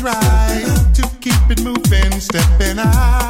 try to keep it moving, stepping out.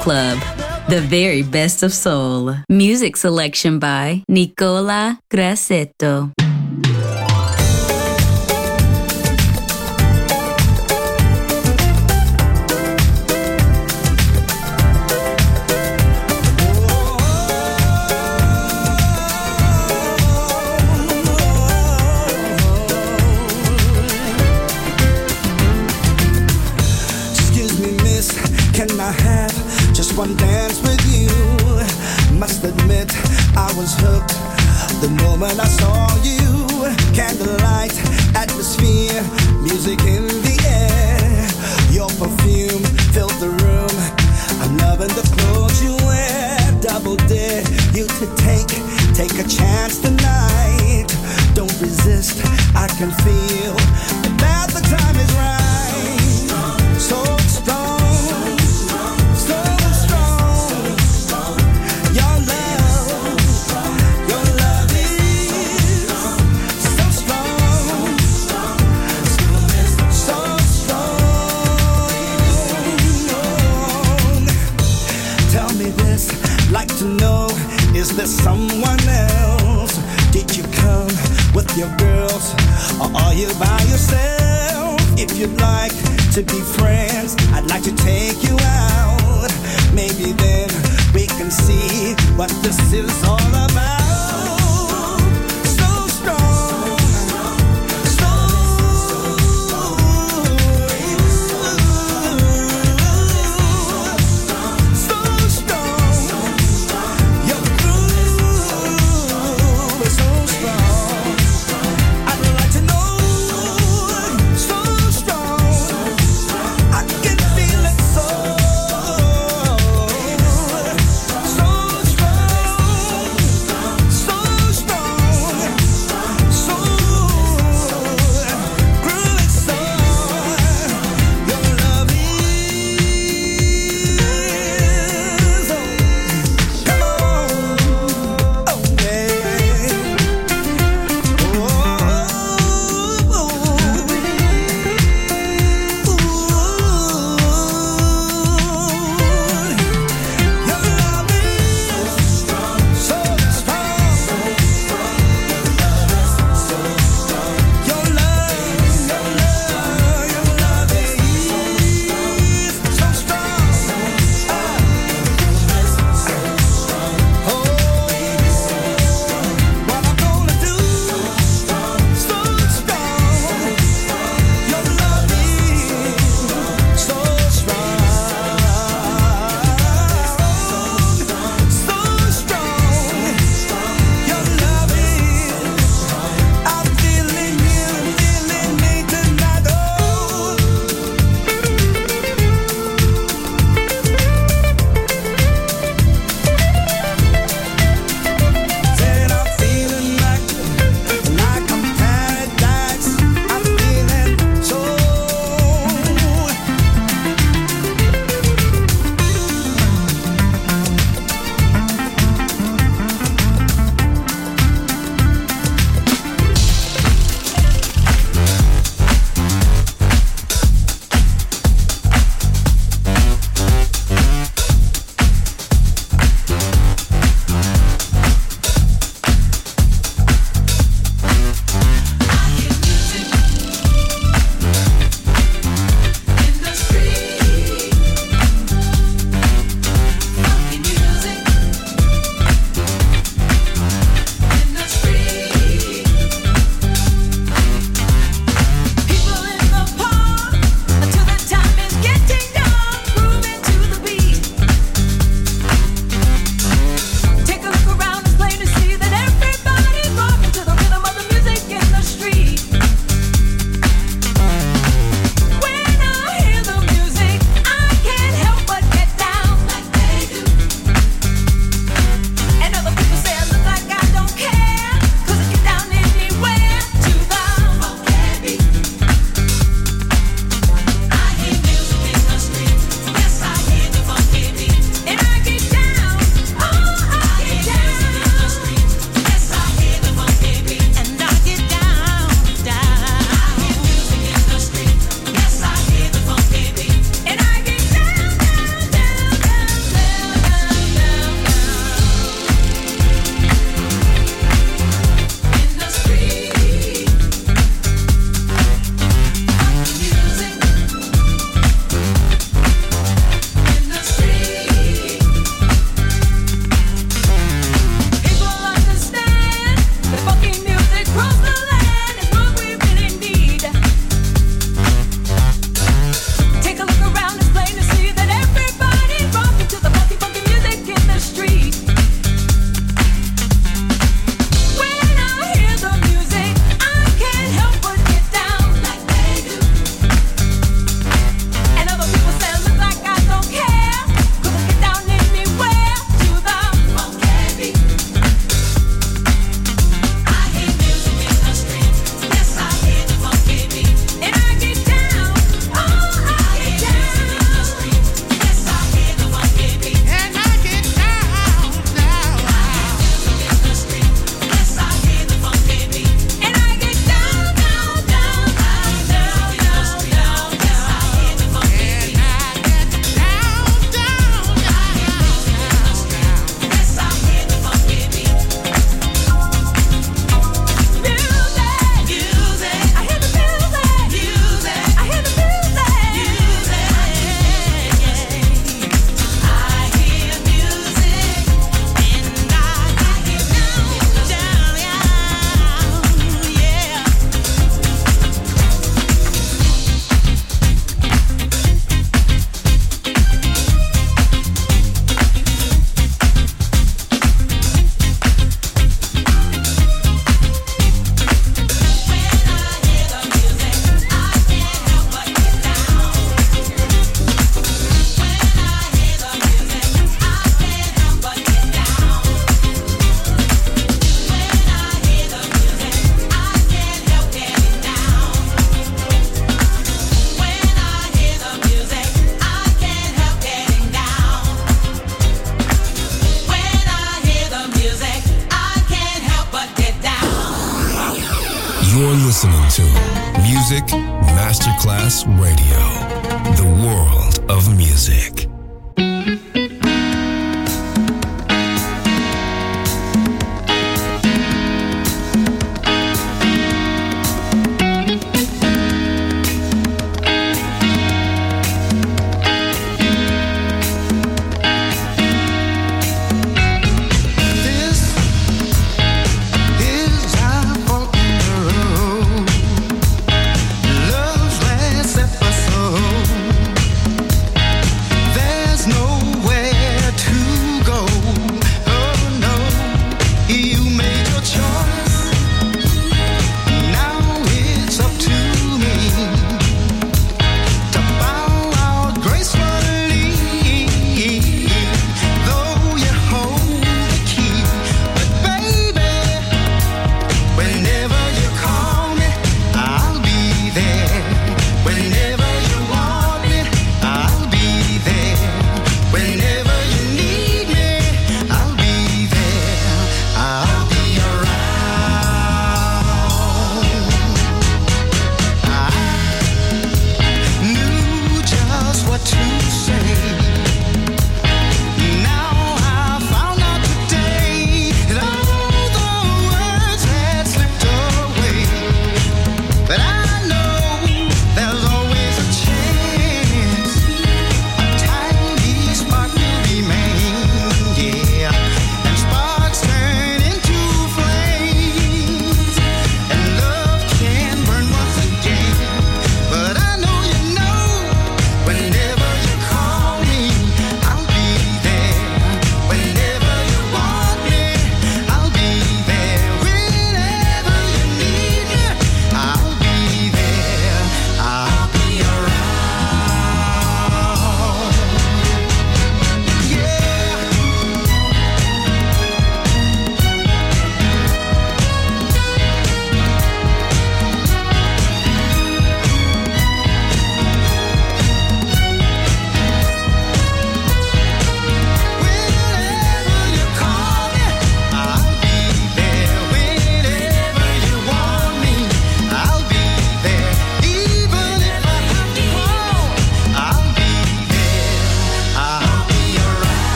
Club. The very best of soul. Music selection by Nicola Grassetto. One dance with you. Must admit, I was hooked the moment I saw you. Candlelight, atmosphere, music in the air. Your perfume filled the room. I'm loving the clothes you wear. Double dare you to take, take a chance tonight. Don't resist, I can feel that the time is right. You by yourself? If you'd like to be friends, I'd like to take you out. Maybe then we can see what this is all about.